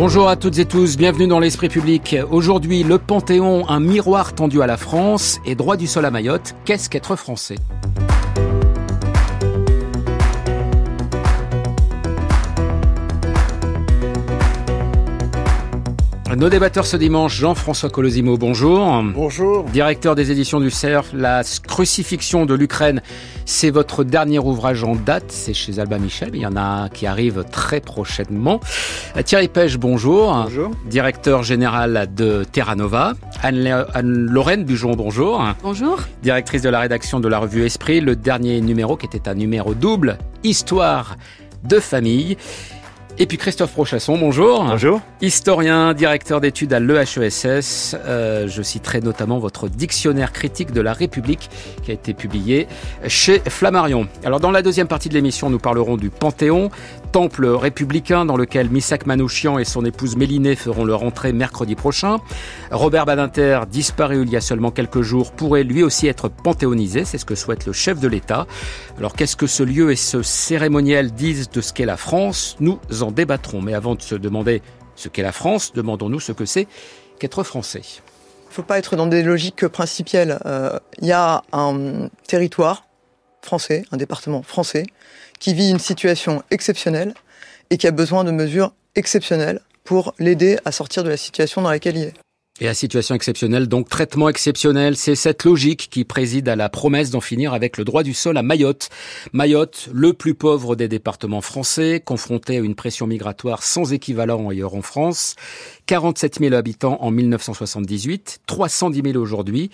Bonjour à toutes et tous, bienvenue dans l'Esprit public. Aujourd'hui, le Panthéon, un miroir tendu à la France et droit du sol à Mayotte. Qu'est-ce qu'être français? Nos débatteurs ce dimanche, Jean-François Colosimo, bonjour. Bonjour. Directeur des éditions du CERF, La crucifixion de l'Ukraine, c'est votre dernier ouvrage en date, c'est chez Alba Michel, il y en a un qui arrive très prochainement. Thierry Pêche, bonjour. Bonjour. Directeur général de Terra Nova. Anne-Lorraine Bujon, bonjour. Bonjour. Directrice de la rédaction de la revue Esprit, le dernier numéro qui était un numéro double, Histoire de famille. Et puis Christophe Rochasson, bonjour. Bonjour. Historien, directeur d'études à l'EHESS. Euh, je citerai notamment votre dictionnaire critique de la République qui a été publié chez Flammarion. Alors dans la deuxième partie de l'émission, nous parlerons du Panthéon, temple républicain dans lequel Missak Manouchian et son épouse Mélinée feront leur entrée mercredi prochain. Robert Badinter, disparu il y a seulement quelques jours, pourrait lui aussi être panthéonisé, c'est ce que souhaite le chef de l'État. Alors qu'est-ce que ce lieu et ce cérémoniel disent de ce qu'est la France? Nous en débattrons. Mais avant de se demander ce qu'est la France, demandons-nous ce que c'est qu'être français. Il ne faut pas être dans des logiques principielles. Il euh, y a un territoire français, un département français, qui vit une situation exceptionnelle et qui a besoin de mesures exceptionnelles pour l'aider à sortir de la situation dans laquelle il est. Et à situation exceptionnelle, donc traitement exceptionnel, c'est cette logique qui préside à la promesse d'en finir avec le droit du sol à Mayotte. Mayotte, le plus pauvre des départements français, confronté à une pression migratoire sans équivalent ailleurs en France. 47 000 habitants en 1978, 310 000 aujourd'hui.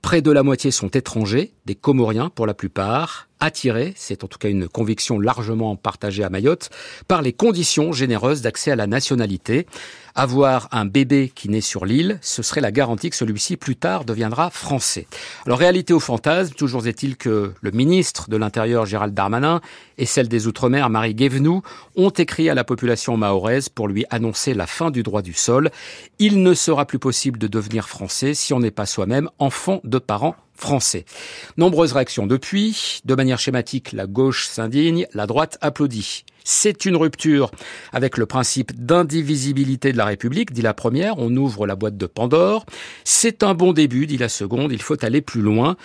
Près de la moitié sont étrangers, des Comoriens pour la plupart, attirés, c'est en tout cas une conviction largement partagée à Mayotte, par les conditions généreuses d'accès à la nationalité. Avoir un bébé qui naît sur l'île, ce serait la garantie que celui-ci plus tard deviendra français. Alors réalité ou fantasme, toujours est-il que le ministre de l'Intérieur Gérald Darmanin et celle des Outre-mer Marie Guévenoux ont écrit à la population mahoraise pour lui annoncer la fin du droit du sol. Il ne sera plus possible de devenir français si on n'est pas soi-même enfant de parents français. Nombreuses réactions depuis. De manière schématique, la gauche s'indigne, la droite applaudit. C'est une rupture avec le principe d'indivisibilité de la République, dit la première, on ouvre la boîte de Pandore. C'est un bon début, dit la seconde, il faut aller plus loin.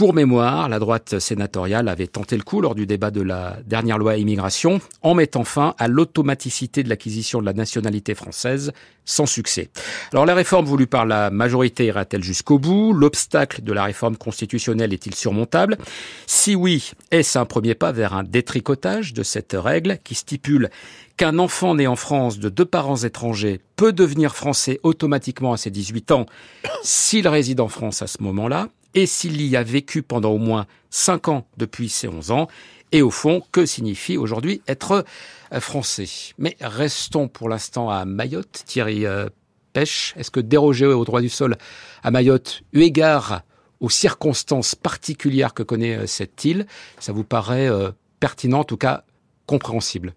Pour mémoire, la droite sénatoriale avait tenté le coup lors du débat de la dernière loi immigration en mettant fin à l'automaticité de l'acquisition de la nationalité française sans succès. Alors la réforme voulue par la majorité ira-t-elle jusqu'au bout? L'obstacle de la réforme constitutionnelle est-il surmontable? Si oui, est-ce un premier pas vers un détricotage de cette règle qui stipule qu'un enfant né en France de deux parents étrangers peut devenir français automatiquement à ses 18 ans s'il réside en France à ce moment-là? Et s'il y a vécu pendant au moins 5 ans depuis ses 11 ans, et au fond, que signifie aujourd'hui être euh, français Mais restons pour l'instant à Mayotte. Thierry euh, Pêche, est-ce que déroger au droit du sol à Mayotte, eu égard aux circonstances particulières que connaît euh, cette île, ça vous paraît pertinent, en tout cas compréhensible?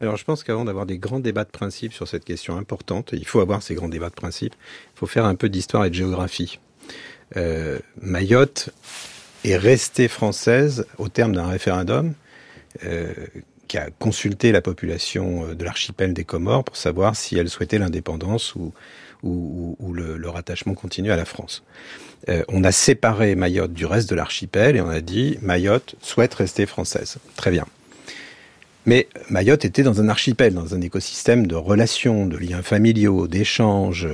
Alors je pense qu'avant d'avoir des grands débats de principe sur cette question importante, il faut avoir ces grands débats de principe, il faut faire un peu d'histoire et de géographie. Euh, Mayotte est restée française au terme d'un référendum euh, qui a consulté la population euh, de l'archipel des Comores pour savoir si elle souhaitait l'indépendance ou, le, rattachement continu à la France. On a séparé Mayotte du reste de l'archipel et on a dit Mayotte souhaite rester française. Très bien. Mais Mayotte était dans un archipel, dans un écosystème de relations, de liens familiaux, d'échanges.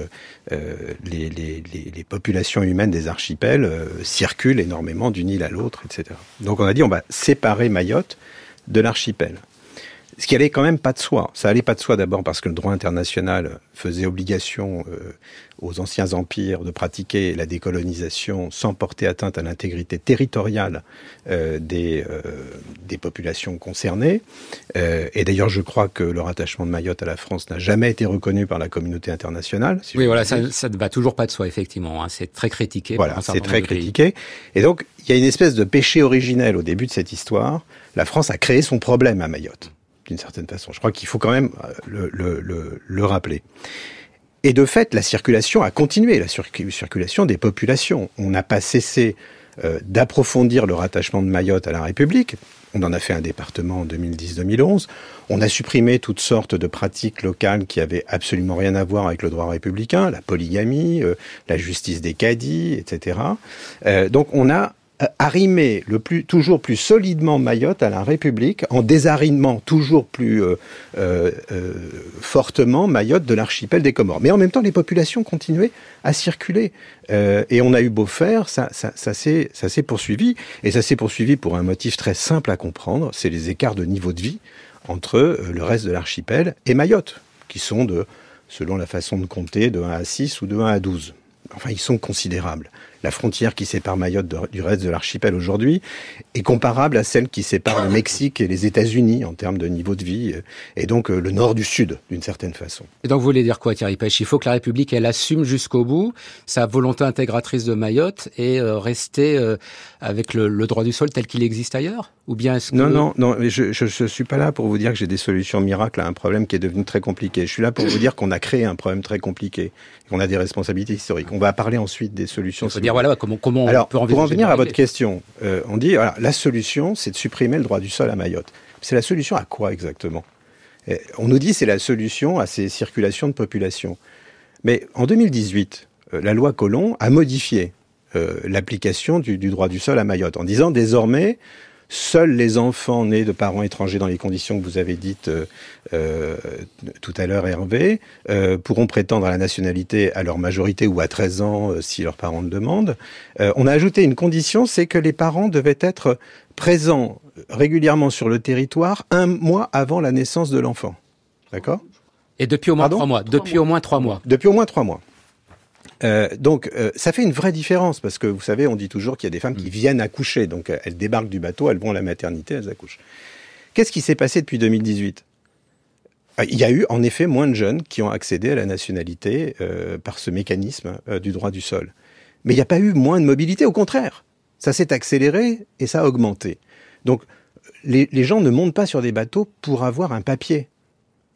Euh, les, populations humaines des archipels euh, circulent énormément d'une île à l'autre, etc. Donc on a dit on va séparer Mayotte de l'archipel. Ce qui allait quand même pas de soi. Ça allait pas de soi d'abord parce que le droit international faisait obligation euh, aux anciens empires de pratiquer la décolonisation sans porter atteinte à l'intégrité territoriale euh, des, euh, des populations concernées. Euh, et d'ailleurs, je crois que le rattachement de Mayotte à la France n'a jamais été reconnu par la communauté internationale. Si oui, voilà, ça, ne va toujours pas de soi, effectivement. Hein. C'est très critiqué. Voilà, c'est très critiqué. Et donc, il y a une espèce de péché originel au début de cette histoire. La France a créé son problème à Mayotte d'une certaine façon. Je crois qu'il faut quand même le, le, le, le rappeler. Et de fait, la circulation a continué, la circulation des populations. On n'a pas cessé euh, d'approfondir le rattachement de Mayotte à la République. On en a fait un département en 2010-2011. On a supprimé toutes sortes de pratiques locales qui avaient absolument rien à voir avec le droit républicain, la polygamie, euh, la justice des caddies, etc. Euh, donc on a arrimer toujours plus solidement Mayotte à la République, en désarrimant toujours plus euh, euh, euh, fortement Mayotte de l'archipel des Comores. Mais en même temps, les populations continuaient à circuler. et on a eu beau faire, ça, ça, ça s'est poursuivi. Et ça s'est poursuivi pour un motif très simple à comprendre, c'est les écarts de niveau de vie entre le reste de l'archipel et Mayotte, qui sont de, selon la façon de compter, de 1 à 6 ou de 1 à 12. Enfin, ils sont considérables la frontière qui sépare Mayotte du reste de l'archipel aujourd'hui est comparable à celle qui sépare le Mexique et les États-Unis en termes de niveau de vie, euh, et donc euh, le nord du sud, d'une certaine façon. Et donc vous voulez dire quoi, Thierry Pêche Il faut que la République, elle assume jusqu'au bout sa volonté intégratrice de Mayotte et euh, rester avec le, droit du sol tel qu'il existe ailleurs? Ou bien est-ce que... Non, non, non, mais je ne suis pas là pour vous dire que j'ai des solutions miracles à un problème qui est devenu très compliqué. Je suis là pour vous dire qu'on a créé un problème très compliqué, qu'on a des responsabilités historiques. On va parler ensuite des solutions voilà comment, comment Alors, Pour en venir à votre question, euh, on dit voilà, la solution, c'est de supprimer le droit du sol à Mayotte. C'est la solution à quoi exactement? On nous dit c'est la solution à ces circulations de population. Mais en 2018, euh, la loi Colomb a modifié euh, l'application du, du, droit du sol à Mayotte en disant désormais Seuls les enfants nés de parents étrangers dans les conditions que vous avez dites euh, euh, tout à l'heure, Hervé, euh, pourront prétendre à la nationalité à leur majorité ou à 13 ans si leurs parents le demandent. on a ajouté une condition, c'est que les parents devaient être présents régulièrement sur le territoire un mois avant la naissance de l'enfant. D'accord? Et depuis au moins trois mois. Depuis au moins trois mois. Depuis au moins trois mois. Euh, donc, euh, ça fait une vraie différence parce que vous savez, on dit toujours qu'il y a des femmes qui mm. viennent accoucher. Donc, euh, elles débarquent du bateau, elles vont à la maternité, elles accouchent. Qu'est-ce qui s'est passé depuis 2018 Il y a eu en effet moins de jeunes qui ont accédé à la nationalité par ce mécanisme du droit du sol. Mais il n'y a pas eu moins de mobilité, au contraire. Ça s'est accéléré et ça a augmenté. Donc, les, les gens ne montent pas sur des bateaux pour avoir un papier.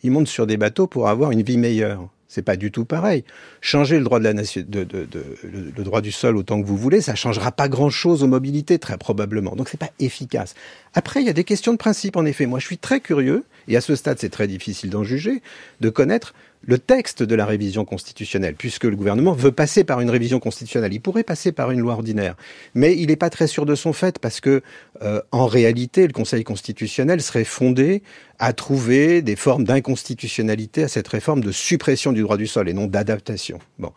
Ils montent sur des bateaux pour avoir une vie meilleure. C'est pas du tout pareil. Changer le droit de la nation, le droit du sol autant que vous voulez, ça changera pas grand chose aux mobilités très probablement. Donc c'est pas efficace. Après, il y a des questions de principe en effet. Moi, je suis très curieux et à ce stade, c'est très difficile d'en juger, de connaître le texte de la révision constitutionnelle, puisque le gouvernement veut passer par une révision constitutionnelle. Il pourrait passer par une loi ordinaire, mais il n'est pas très sûr de son fait, parce que euh, en réalité, le Conseil constitutionnel serait fondé à trouver des formes d'inconstitutionnalité à cette réforme de suppression du droit du sol et non d'adaptation. Bon,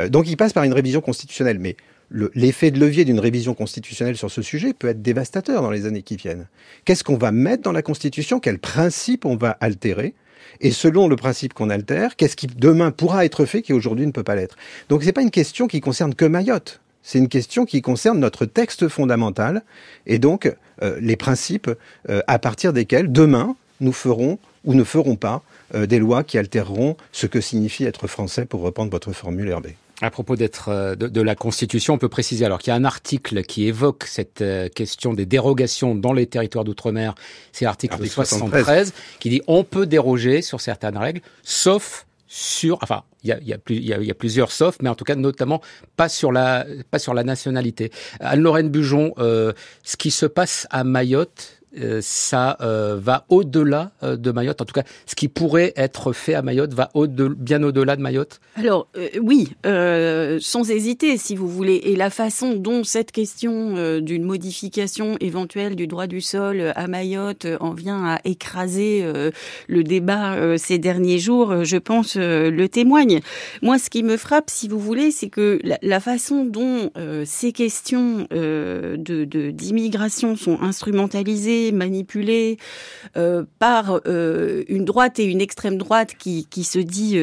euh, donc il passe par une révision constitutionnelle, mais l'effet de levier d'une révision constitutionnelle sur ce sujet peut être dévastateur dans les années qui viennent. Qu'est-ce qu'on va mettre dans la Constitution? Quels principes on va altérer? Et selon le principe qu'on altère, qu'est-ce qui demain pourra être fait qui aujourd'hui ne peut pas l'être? Donc c'est pas une question qui concerne que Mayotte. C'est une question qui concerne notre texte fondamental et donc euh, les principes euh, à partir desquels demain nous ferons ou ne ferons pas euh, des lois qui altéreront ce que signifie être français pour reprendre votre formule RB. À propos d'être euh, de, la Constitution, on peut préciser alors qu'il y a un article qui évoque cette euh, question des dérogations dans les territoires d'outre-mer. C'est l'article 73 qui dit on peut déroger sur certaines règles, sauf sur, enfin, il y a, y, a y, a, y a, plusieurs sauf, mais en tout cas notamment pas sur la, pas sur la nationalité. Anne-Lorraine Bujon, euh, ce qui se passe à Mayotte, ça euh, va au-delà euh, de Mayotte. En tout cas, ce qui pourrait être fait à Mayotte va bien au-delà de Mayotte. Alors oui, sans hésiter, si vous voulez. Et la façon dont cette question d'une modification éventuelle du droit du sol à Mayotte en vient à écraser le débat ces derniers jours, je pense, le témoigne. Moi, ce qui me frappe, si vous voulez, c'est que la, façon dont ces questions de d'immigration sont instrumentalisées manipulé euh, par euh, une droite et une extrême droite qui, qui se dit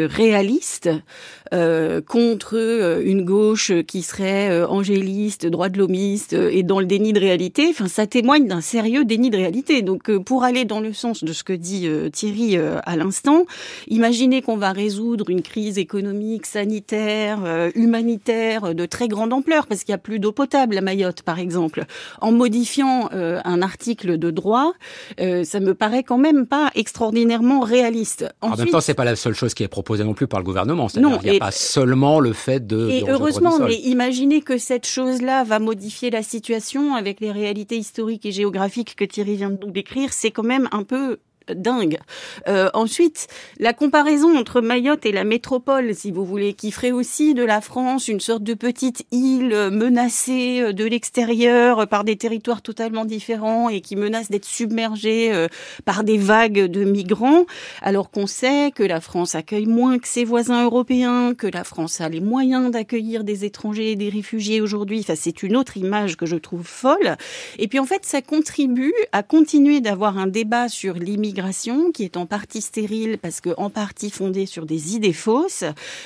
euh, contre une gauche qui serait angéliste, droit de l'homiste et dans le déni de réalité. Enfin, ça témoigne d'un sérieux déni de réalité. Donc, pour aller dans le sens de ce que dit Thierry à l'instant, imaginez qu'on va résoudre une crise économique, sanitaire, humanitaire de très grande ampleur parce qu'il n'y a plus d'eau potable à Mayotte, par exemple, en modifiant un article de droit, euh, ça me paraît quand même pas extraordinairement réaliste. en même temps, c'est pas la seule chose qui est proposée non plus par le gouvernement. Non, il seulement le fait de. Et heureusement, mais imaginez que cette chose-là va modifier la situation avec les réalités historiques et géographiques que Thierry vient de nous décrire. C'est quand même un peu dingue. Euh, ensuite, la comparaison entre Mayotte et la métropole, si vous voulez, qui ferait aussi de la France une sorte de petite île menacée euh, de l'extérieur par des territoires totalement différents et qui menace d'être submergée euh, par des vagues de migrants, alors qu'on sait que la France accueille moins que ses voisins européens, que la France a les moyens d'accueillir des étrangers et des réfugiés aujourd'hui. Enfin, c'est une autre image que je trouve folle. Et puis en fait, ça contribue à continuer d'avoir un débat sur l'immigration qui est en partie stérile parce que en partie fondée sur des idées fausses,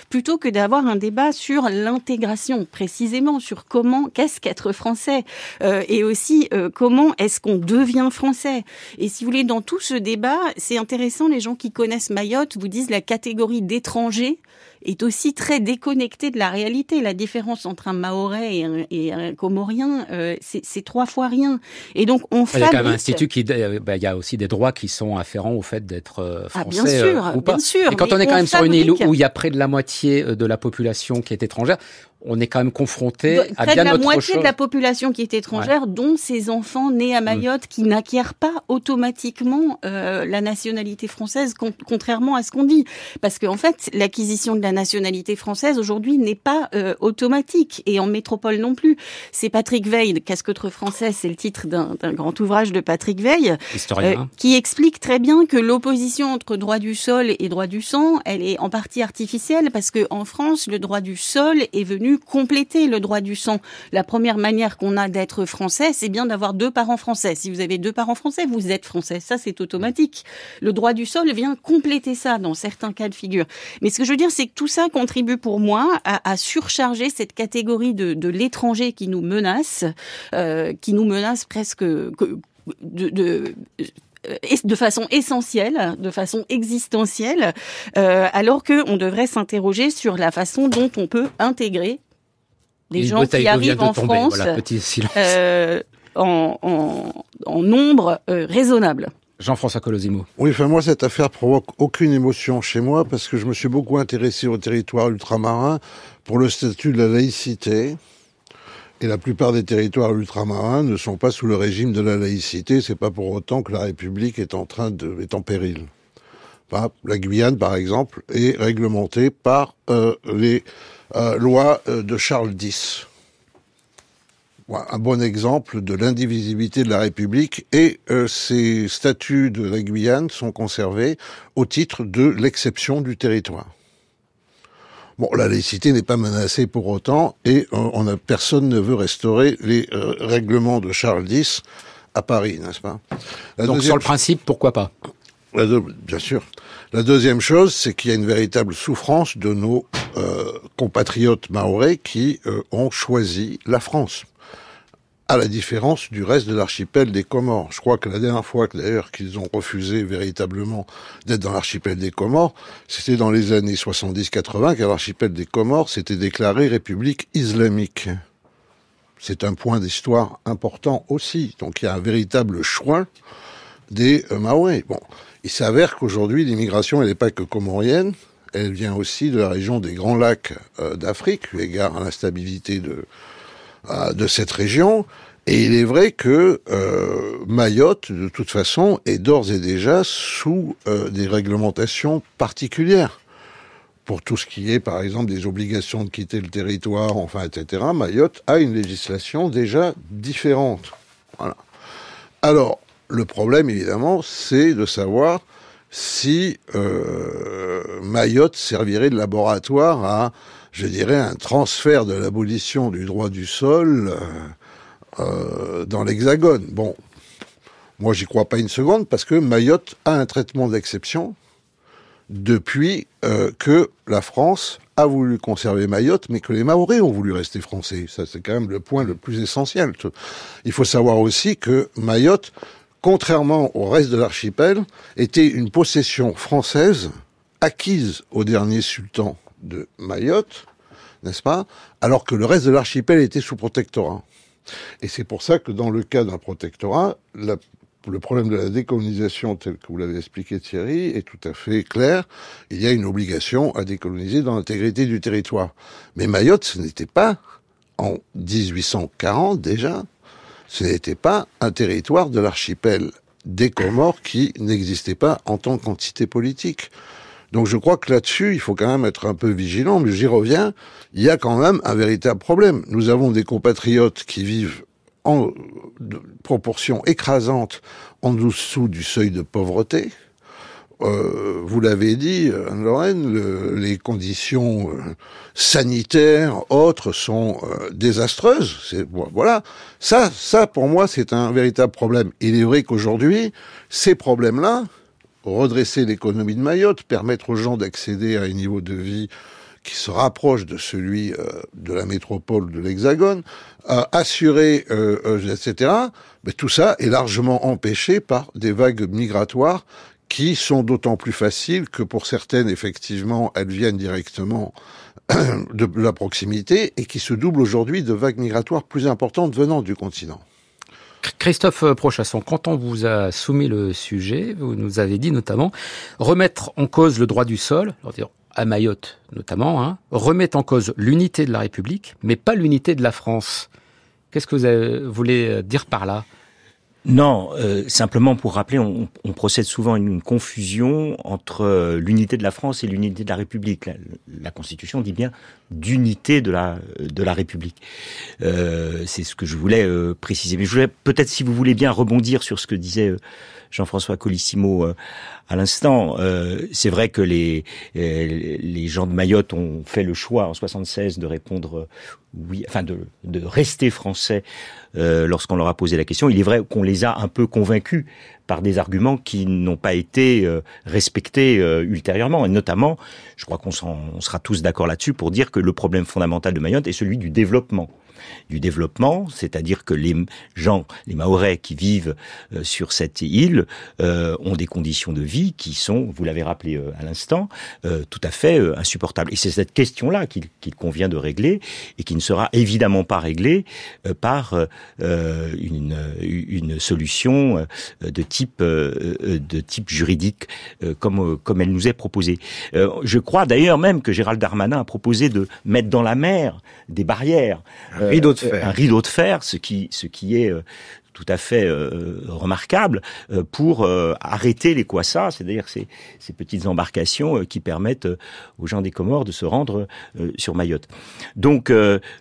plutôt que d'avoir un débat sur l'intégration, précisément sur comment, qu'est-ce qu'être français, euh, et aussi euh, comment est-ce qu'on devient français. Et si vous voulez, dans tout ce débat, c'est intéressant, les gens qui connaissent Mayotte vous disent la catégorie d'étrangers est aussi très déconnecté de la réalité. La différence entre un Maorais et un, Comorien, euh, c'est trois fois rien. Et donc on fait. Il y a quand même un institut qui, euh, bah, il y a aussi des droits qui sont afférents au fait d'être euh, français ah, bien sûr, ou pas. Bien sûr, et quand on est quand même sur une île où il y a près de la moitié de la population qui est étrangère, on est quand même confronté à bien de la moitié de la population qui est étrangère, dont ces enfants nés à mm. Mayotte qui n'acquièrent pas automatiquement euh, la nationalité française, contrairement à ce qu'on dit. Parce qu'en en fait, l'acquisition de la nationalité française aujourd'hui n'est pas euh, automatique et en métropole non plus. C'est Patrick Veil, Casquetre français, c'est le titre d'un grand ouvrage de Patrick Veil, euh, qui explique très bien que l'opposition entre droit du sol et droit du sang, elle est en partie artificielle parce que en France, le droit du sol est venu compléter le droit du sang. La première manière qu'on a d'être français, c'est bien d'avoir deux parents français. Si vous avez deux parents français, vous êtes français. Ça, c'est automatique. Le droit du sol vient compléter ça dans certains cas de figure. Mais ce que je veux dire, c'est que tout ça contribue pour moi à, surcharger cette catégorie de, l'étranger qui nous menace, euh, qui nous menace presque de, de de façon essentielle, de façon existentielle, euh, alors qu'on devrait s'interroger sur la façon dont on peut intégrer des gens qui arrivent en France euh, en, en, nombre euh, raisonnable. Jean-François Colosimo. Oui, enfin moi cette affaire provoque aucune émotion chez moi parce que je me suis beaucoup intéressé au territoire ultramarin pour le statut de la laïcité. Et la plupart des territoires ultramarins ne sont pas sous le régime de la laïcité. C'est pas pour autant que la République est en train de est en péril. La Guyane, par exemple, est réglementée par euh, les euh, loi euh, de Charles X. Un bon exemple de l'indivisibilité de la République et euh, ces statuts de la Guyane sont conservés au titre de l'exception du territoire. Bon, la laïcité n'est pas menacée pour autant et on a, personne ne veut restaurer les règlements de Charles X à Paris, n'est-ce pas? Donc sur le principe, pourquoi pas? Bien sûr. La deuxième chose, c'est qu'il y a une véritable souffrance de nos euh, compatriotes maorais qui euh, ont choisi la France. À la différence du reste de l'archipel des Comores. Je crois que la dernière fois d'ailleurs qu'ils ont refusé véritablement d'être dans l'archipel des Comores, c'était dans les années 70-80 car l'archipel des Comores s'était déclaré république islamique. C'est un point d'histoire important aussi. Donc il y a un véritable choix des euh, Maoris. Bon, il s'avère qu'aujourd'hui, l'immigration, elle n'est pas que comorienne, elle vient aussi de la région des Grands Lacs euh, d'Afrique, eu égard à l'instabilité de, euh, de cette région. Et il est vrai que euh, Mayotte, de toute façon, est d'ores et déjà sous des réglementations particulières. Pour tout ce qui est, par exemple, des obligations de quitter le territoire, enfin, etc., Mayotte a une législation déjà différente. Voilà. Alors, le problème, évidemment, c'est de savoir si euh, Mayotte servirait de laboratoire à, je dirais, un transfert de l'abolition du droit du sol euh, euh, dans l'Hexagone. Bon, moi, j'y crois pas une seconde parce que Mayotte a un traitement d'exception depuis que la France a voulu conserver Mayotte, mais que les Maoris ont voulu rester français. Ça, c'est quand même le point le plus essentiel. Il faut savoir aussi que Mayotte contrairement au reste de l'archipel, était une possession française acquise au dernier sultan de Mayotte, n'est-ce pas Alors que le reste de l'archipel était sous protectorat. Et c'est pour ça que dans le cas d'un protectorat, le problème de la décolonisation tel que vous l'avez expliqué Thierry est tout à fait clair. Il y a une obligation à décoloniser dans l'intégrité du territoire. Mais Mayotte, ce n'était pas, en 1840 déjà, ce n'était pas un territoire de l'archipel des Comores qui n'existait pas en tant qu'entité politique. Donc je crois que là-dessus, il faut quand même être un peu vigilant, mais j'y reviens, il y a quand même un véritable problème. Nous avons des compatriotes qui vivent en proportion écrasante en dessous du seuil de pauvreté. Euh, vous l'avez dit, Anne-Lorraine, les conditions euh, sanitaires autres sont euh, désastreuses. Voilà, ça, ça pour moi c'est un véritable problème. Il est vrai qu'aujourd'hui, ces problèmes-là, redresser l'économie de Mayotte, permettre aux gens d'accéder à un niveau de vie qui se rapproche de celui euh, de la métropole de l'Hexagone, assurer, etc. Mais tout ça est largement empêché par des vagues migratoires qui sont d'autant plus faciles que pour certaines, effectivement, elles viennent directement de la proximité et qui se doublent aujourd'hui de vagues migratoires plus importantes venant du continent. Christophe Prochasson, quand on vous a soumis le sujet, vous nous avez dit notamment remettre en cause le droit du sol, à Mayotte notamment, hein, remet en cause l'unité de la République, mais pas l'unité de la France. Qu'est-ce que vous voulez dire par là? Non, euh, simplement pour rappeler, on, procède souvent à une confusion entre euh, l'unité de la France et l'unité de la République. La, Constitution dit bien d'unité de la de la République. Euh, c'est ce que je voulais préciser. Mais je voulais peut-être, si vous voulez bien, rebondir sur ce que disait Jean-François Colissimo euh, à l'instant. Euh, c'est vrai que les euh, les gens de Mayotte ont fait le choix en 76 de répondre oui, enfin de, de rester français lorsqu'on leur a posé la question. Il est vrai qu'on les a un peu convaincus par des arguments qui n'ont pas été respectés ultérieurement. Et notamment, je crois qu'on sera tous d'accord là-dessus pour dire que le problème fondamental de Mayotte est celui du développement du développement, c'est-à-dire que les gens, les Maorais qui vivent euh, sur cette île euh, ont des conditions de vie qui sont, vous l'avez rappelé euh, à l'instant, tout à fait insupportables. Et c'est cette question-là qu'il convient de régler et qui ne sera évidemment pas réglée par une, solution de type de type juridique comme comme elle nous est proposée. je crois d'ailleurs même que Gérald Darmanin a proposé de mettre dans la mer des barrières rideau de fer. Un rideau de fer, ce qui, ce qui est euh, tout à fait euh, remarquable euh, pour euh, arrêter les Kwassa, c'est-à-dire ces, ces, petites embarcations qui permettent aux gens des Comores de se rendre sur Mayotte. Donc,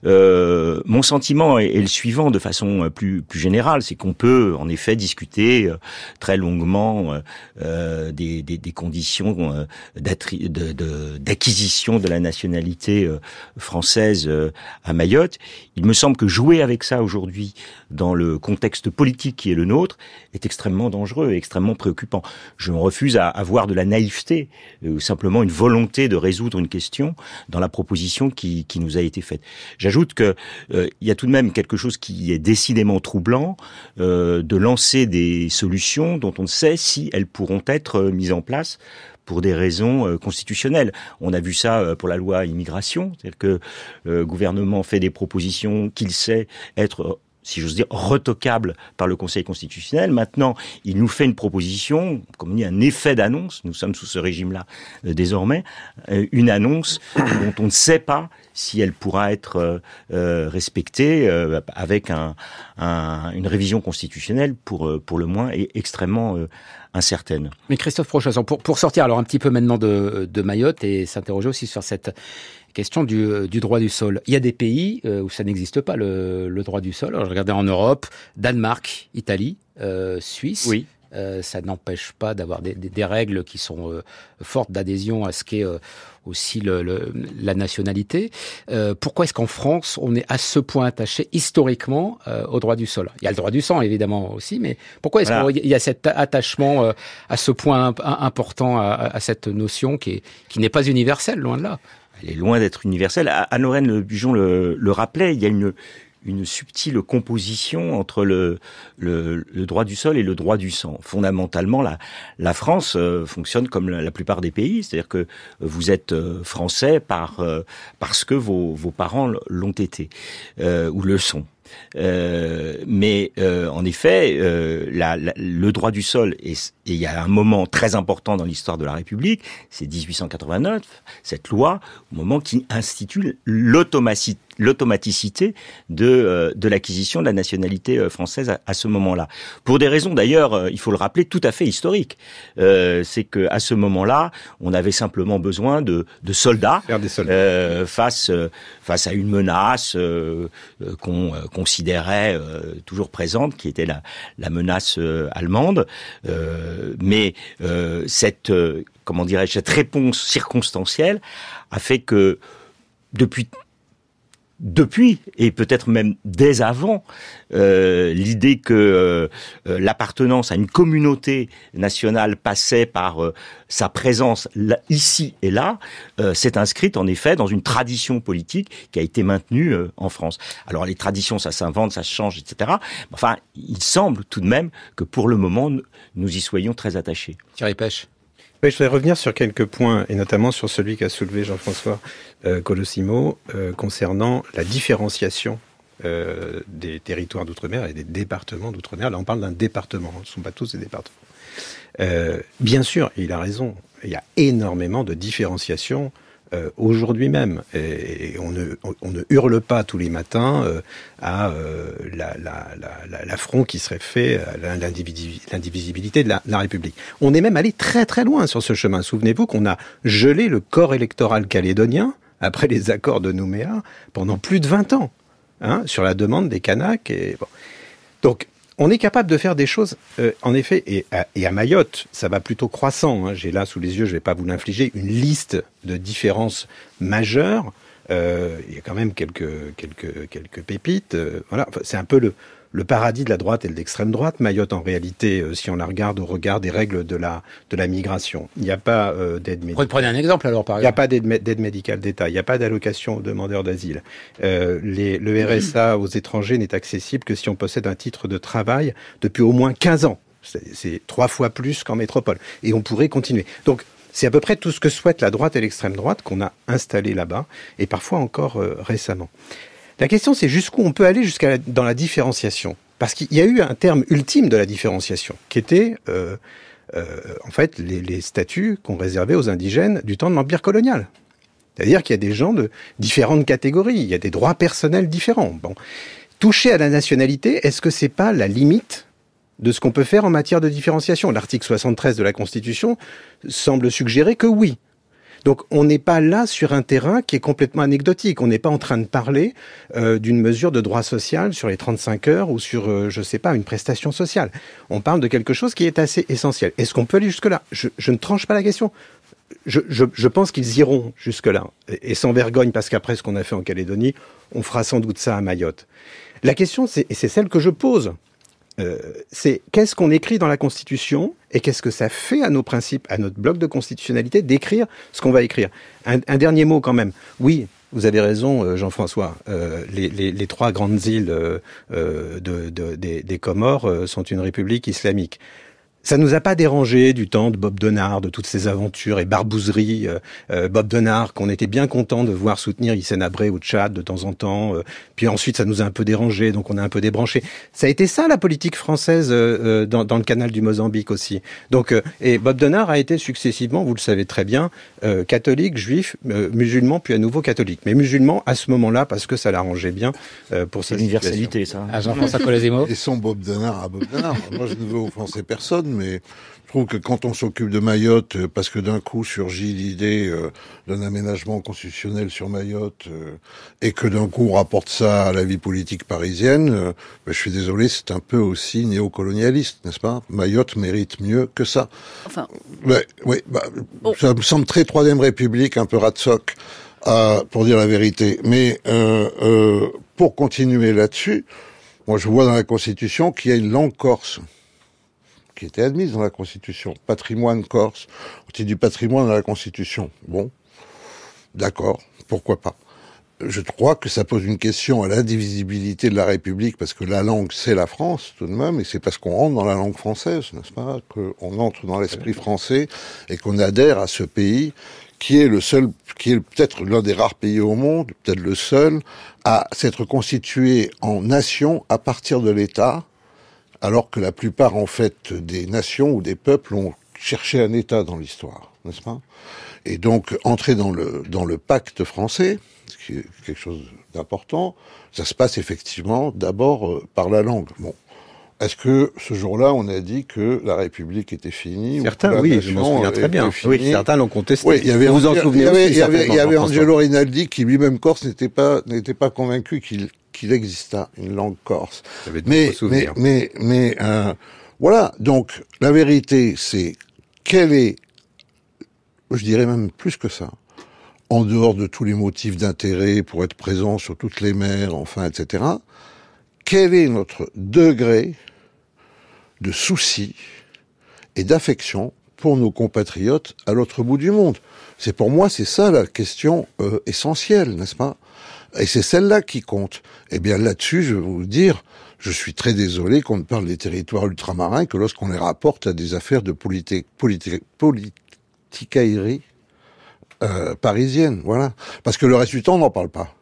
mon sentiment est, le suivant de façon plus, plus générale, c'est qu'on peut en effet discuter très longuement des, des, des, conditions d'acquisition de, de, la nationalité française à Mayotte. Il me semble que jouer avec ça aujourd'hui dans le contexte politique qui est le nôtre est extrêmement dangereux et extrêmement préoccupant. Je refuse à avoir de la naïveté euh, ou simplement une volonté de résoudre une question dans la proposition qui, qui nous a été faite. J'ajoute que euh, il y a tout de même quelque chose qui est décidément troublant euh, de lancer des solutions dont on ne sait si elles pourront être mises en place pour des raisons constitutionnelles. On a vu ça pour la loi immigration, c'est-à-dire que le gouvernement fait des propositions qu'il sait être si j'ose dire, retoquable par le Conseil constitutionnel. Maintenant, il nous fait une proposition, comme on dit, un effet d'annonce. Nous sommes sous ce régime-là euh, désormais, euh, une annonce dont on ne sait pas si elle pourra être euh, respectée avec un, une révision constitutionnelle pour pour le moins et extrêmement incertaine. Mais Christophe Prochasson, pour, pour sortir alors un petit peu maintenant de, de Mayotte et s'interroger aussi sur cette question du, euh, du, droit du sol. Il y a des pays euh, où ça n'existe pas, le, le, droit du sol. Alors, je regardais en Europe, Danemark, Italie, euh, Suisse. Oui. Euh, ça n'empêche pas d'avoir des, des, des, règles qui sont euh, fortes d'adhésion à ce qu'est euh, aussi le, le, la nationalité. pourquoi est-ce qu'en France, on est à ce point attaché historiquement au droit du sol? Il y a le droit du sang, évidemment, aussi, mais pourquoi est-ce voilà. qu'il y a cet attachement à ce point important à, à cette notion qui, est, qui n'est pas universelle, loin de là? Elle est loin d'être universelle. Anne-Lorraine Bujon le, le, rappelait, il y a une, une subtile composition entre le, le, le, droit du sol et le droit du sang. Fondamentalement, la, la France euh, fonctionne comme la, plupart des pays, c'est-à-dire que vous êtes euh, français par, euh, parce que vos, vos parents l'ont été ou le sont. Euh, mais euh, en effet, euh, le droit du sol, et il y a un moment très important dans l'histoire de la République, c'est 1889, cette loi, au moment qui institue l'automaticité l'automaticité de, euh, de l'acquisition de la nationalité euh, française à, ce moment-là. Pour des raisons d'ailleurs, euh, il faut le rappeler, tout à fait historiques. Euh, c'est que à ce moment-là, on avait simplement besoin de, de soldats, soldats. face face à une menace qu'on considérait toujours présente, qui était la, la menace allemande. mais cette comment dirais-je cette réponse circonstancielle a fait que depuis depuis et peut-être même dès avant euh, l'idée que euh, euh, l'appartenance à une communauté nationale passait par sa présence ici et là s'est inscrite en effet dans une tradition politique qui a été maintenue en France. Alors les traditions ça s'invente, ça change, etc. Enfin, il semble tout de même que pour le moment nous y soyons très attachés. Thierry Pêche. Je voudrais revenir sur quelques points, et notamment sur celui qu'a soulevé Jean-François euh, Colossimo, euh, concernant la différenciation euh, des territoires d'outre-mer et des départements d'outre-mer. Là, on parle d'un département, ce ne sont pas tous des départements. Euh, bien sûr, il a raison, il y a énormément de différenciation euh, aujourd'hui même. Et, on, ne, hurle pas tous les matins euh, à euh, l'affront la, la, qui serait fait à l'indivisibilité de, la, République. On est même allé très très loin sur ce chemin. Souvenez-vous qu'on a gelé le corps électoral calédonien après les accords de Nouméa pendant plus de 20 ans, hein, sur la demande des Kanaks. Et. Donc on est capable de faire des choses, euh, en effet, et à, Mayotte, ça va plutôt croissant. Hein. J'ai là sous les yeux, je ne vais pas vous l'infliger, une liste de différences majeures. Euh, il y a quand même quelques quelques quelques pépites. Euh, voilà, c'est un peu le le paradis de la droite et de l'extrême droite. Mayotte, en réalité, euh, si on la regarde au regard des règles de la, de la migration, il n'y a pas euh, d'aide médicale. Prenez un exemple alors, par exemple. Il n'y a pas d'aide médicale d'État, il n'y a pas d'allocation aux demandeurs d'asile. Euh, le RSA aux étrangers n'est accessible que si on possède un titre de travail depuis au moins 15 ans. C'est trois fois plus qu'en métropole. Et on pourrait continuer. Donc, c'est à peu près tout ce que souhaite la droite et l'extrême droite qu'on a installé là-bas, et parfois encore euh, récemment. La question, c'est jusqu'où on peut aller jusqu'à dans la différenciation. Parce qu'il y a eu un terme ultime de la différenciation, qui était euh, euh, en fait les, les statuts qu'on réservait aux indigènes du temps de l'Empire colonial. C'est-à-dire qu'il y a des gens de différentes catégories, il y a des droits personnels différents. Bon, toucher à la nationalité, est-ce que c'est pas la limite de ce qu'on peut faire en matière de différenciation? L'article 73 de la Constitution semble suggérer que oui. Donc on n'est pas là sur un terrain qui est complètement anecdotique. On n'est pas en train de parler euh, d'une mesure de droit social sur les 35 heures ou sur, euh, je sais pas, une prestation sociale. On parle de quelque chose qui est assez essentiel. Est-ce qu'on peut aller jusque-là? Je, je, ne tranche pas la question. Je, pense qu'ils iront jusque-là. Et, et sans vergogne, parce qu'après ce qu'on a fait en Calédonie, on fera sans doute ça à Mayotte. La question, c'est, et c'est celle que je pose, euh, c'est qu'est-ce qu'on écrit dans la Constitution et qu'est-ce que ça fait à nos principes, à notre bloc de constitutionnalité d'écrire ce qu'on va écrire. Un, dernier mot quand même. Oui, vous avez raison, euh, Jean-François. Euh, les, les, les, trois grandes îles de, de, des, des Comores sont une république islamique. Ça nous a pas dérangé du temps de Bob Denard, de toutes ces aventures et barbouzeries. Euh, euh, Bob Denard, qu'on était bien content de voir soutenir Hissène Abré au Tchad de temps en temps. Euh, puis ensuite, ça nous a un peu dérangé, donc on a un peu débranché. Ça a été ça la politique française dans, dans, le canal du Mozambique aussi. Donc, et Bob Denard a été successivement, vous le savez très bien, catholique, juif, musulman, puis à nouveau catholique. Mais musulman à ce moment-là parce que ça l'arrangeait bien pour sa l'universalité, ça. À Jean-François Colosimo. Et son Bob Denard à Bob Denard. Moi, je ne veux offenser personne mais je trouve que quand on s'occupe de Mayotte, euh, parce que d'un coup surgit l'idée euh, d'un aménagement constitutionnel sur Mayotte, euh, et que d'un coup on rapporte ça à la vie politique parisienne, ben, je suis désolé, c'est un peu aussi néocolonialiste, n'est-ce pas? Mayotte mérite mieux que ça. Enfin. oui, bah, oh. ça me semble très Troisième République, un peu ratsoc, pour dire la vérité. Mais pour continuer là-dessus, moi je vois dans la Constitution qu'il y a une langue corse qui était admise dans la Constitution. Patrimoine corse, on du patrimoine dans la Constitution. Bon, d'accord, pourquoi pas. Je crois que ça pose une question à l'indivisibilité de la République, parce que la langue, c'est la France, tout de même, et c'est parce qu'on rentre dans la langue française, n'est-ce pas, qu'on entre dans l'esprit français et qu'on adhère à ce pays qui est le seul, qui est peut-être l'un des rares pays au monde, peut-être le seul, à s'être constitué en nation à partir de l'État, alors que la plupart en fait des nations ou des peuples ont cherché un État dans l'histoire, n'est-ce pas? Et donc entrer dans le dans le pacte français, ce qui est quelque chose d'important, ça se passe effectivement d'abord euh, par la langue. Bon, est-ce que ce jour-là, on a dit que la République était finie Certains, oui, je m'en souviens très bien. Oui, certains l'ont contesté. Oui, il y avait, vous en souvenez Il y avait, il y avait, il y avait Angelo Rinaldi qui lui-même corse n'était pas n'était pas convaincu qu'il qu'il exista une langue corse. Mais mais mais mais euh, voilà. Donc la vérité, c'est quelle est, je dirais même plus que ça, en dehors de tous les motifs d'intérêt pour être présent sur toutes les mers, enfin, etc. Quel est notre degré de souci et d'affection pour nos compatriotes à l'autre bout du monde. C'est pour moi, c'est ça la question euh, essentielle, n'est-ce pas? Et c'est celle-là qui compte. Eh bien là-dessus, je vais vous dire, je suis très désolé qu'on ne parle des territoires ultramarins que lorsqu'on les rapporte à des affaires de politique, politicaillerie euh, parisienne, voilà. Parce que le reste du temps, on n'en parle pas.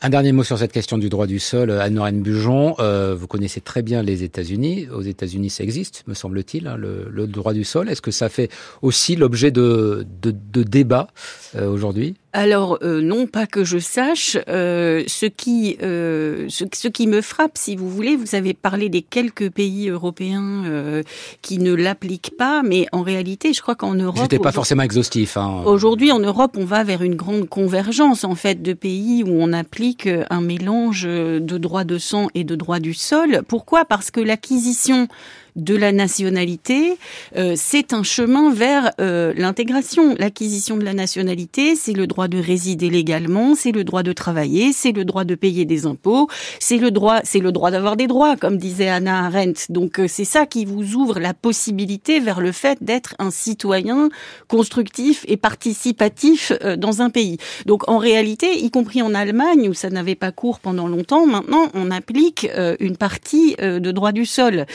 Un dernier mot sur cette question du droit du sol, Anne-Lorraine Bujon. Euh, vous connaissez très bien les États-Unis. Aux États-Unis, ça existe, me semble-t-il, hein, le, le, droit du sol. Est-ce que ça fait aussi l'objet de, de, de débats euh, aujourd'hui? Alors euh, non, pas que je sache. Euh, ce qui euh, ce, ce, qui me frappe, si vous voulez, vous avez parlé des quelques pays européens euh, qui ne l'appliquent pas, mais en réalité, je crois qu'en Europe, j'étais pas forcément exhaustif. Hein. Aujourd'hui, en Europe, on va vers une grande convergence en fait de pays où on applique un mélange de droit de sang et de droit du sol. Pourquoi? Parce que l'acquisition de la nationalité, euh, c'est un chemin vers euh, l'intégration. L'acquisition de la nationalité, c'est le droit de résider légalement, c'est le droit de travailler, c'est le droit de payer des impôts, c'est le droit, c'est le droit d'avoir des droits, comme disait Anna Arendt. Donc euh, c'est ça qui vous ouvre la possibilité vers le fait d'être un citoyen constructif et participatif dans un pays. Donc en réalité, y compris en Allemagne où ça n'avait pas cours pendant longtemps, maintenant on applique une partie de droit du sol.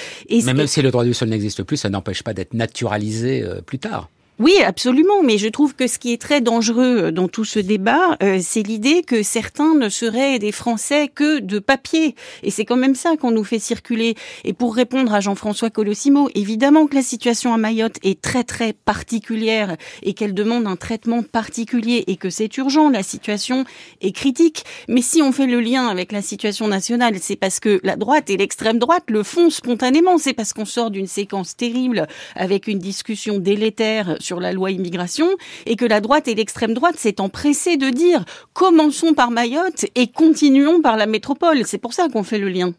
Si le droit du sol n'existe plus, ça n'empêche pas d'être naturalisé euh, plus tard. Oui, absolument, mais je trouve que ce qui est très dangereux dans tout ce débat, euh, c'est l'idée que certains ne seraient des Français que de papier. Et c'est quand même ça qu'on nous fait circuler. Et pour répondre à Jean-François Colossimo, évidemment que la situation à Mayotte est très très particulière et qu'elle demande un traitement particulier et que c'est urgent, la situation est critique. Mais si on fait le lien avec la situation nationale, c'est parce que la droite et l'extrême droite le font spontanément. C'est parce qu'on sort d'une séquence terrible avec une discussion délétère sur la loi immigration et que la droite et l'extrême droite s'est empressée de dire commençons par Mayotte et continuons par la métropole. C'est pour ça qu'on fait le lien.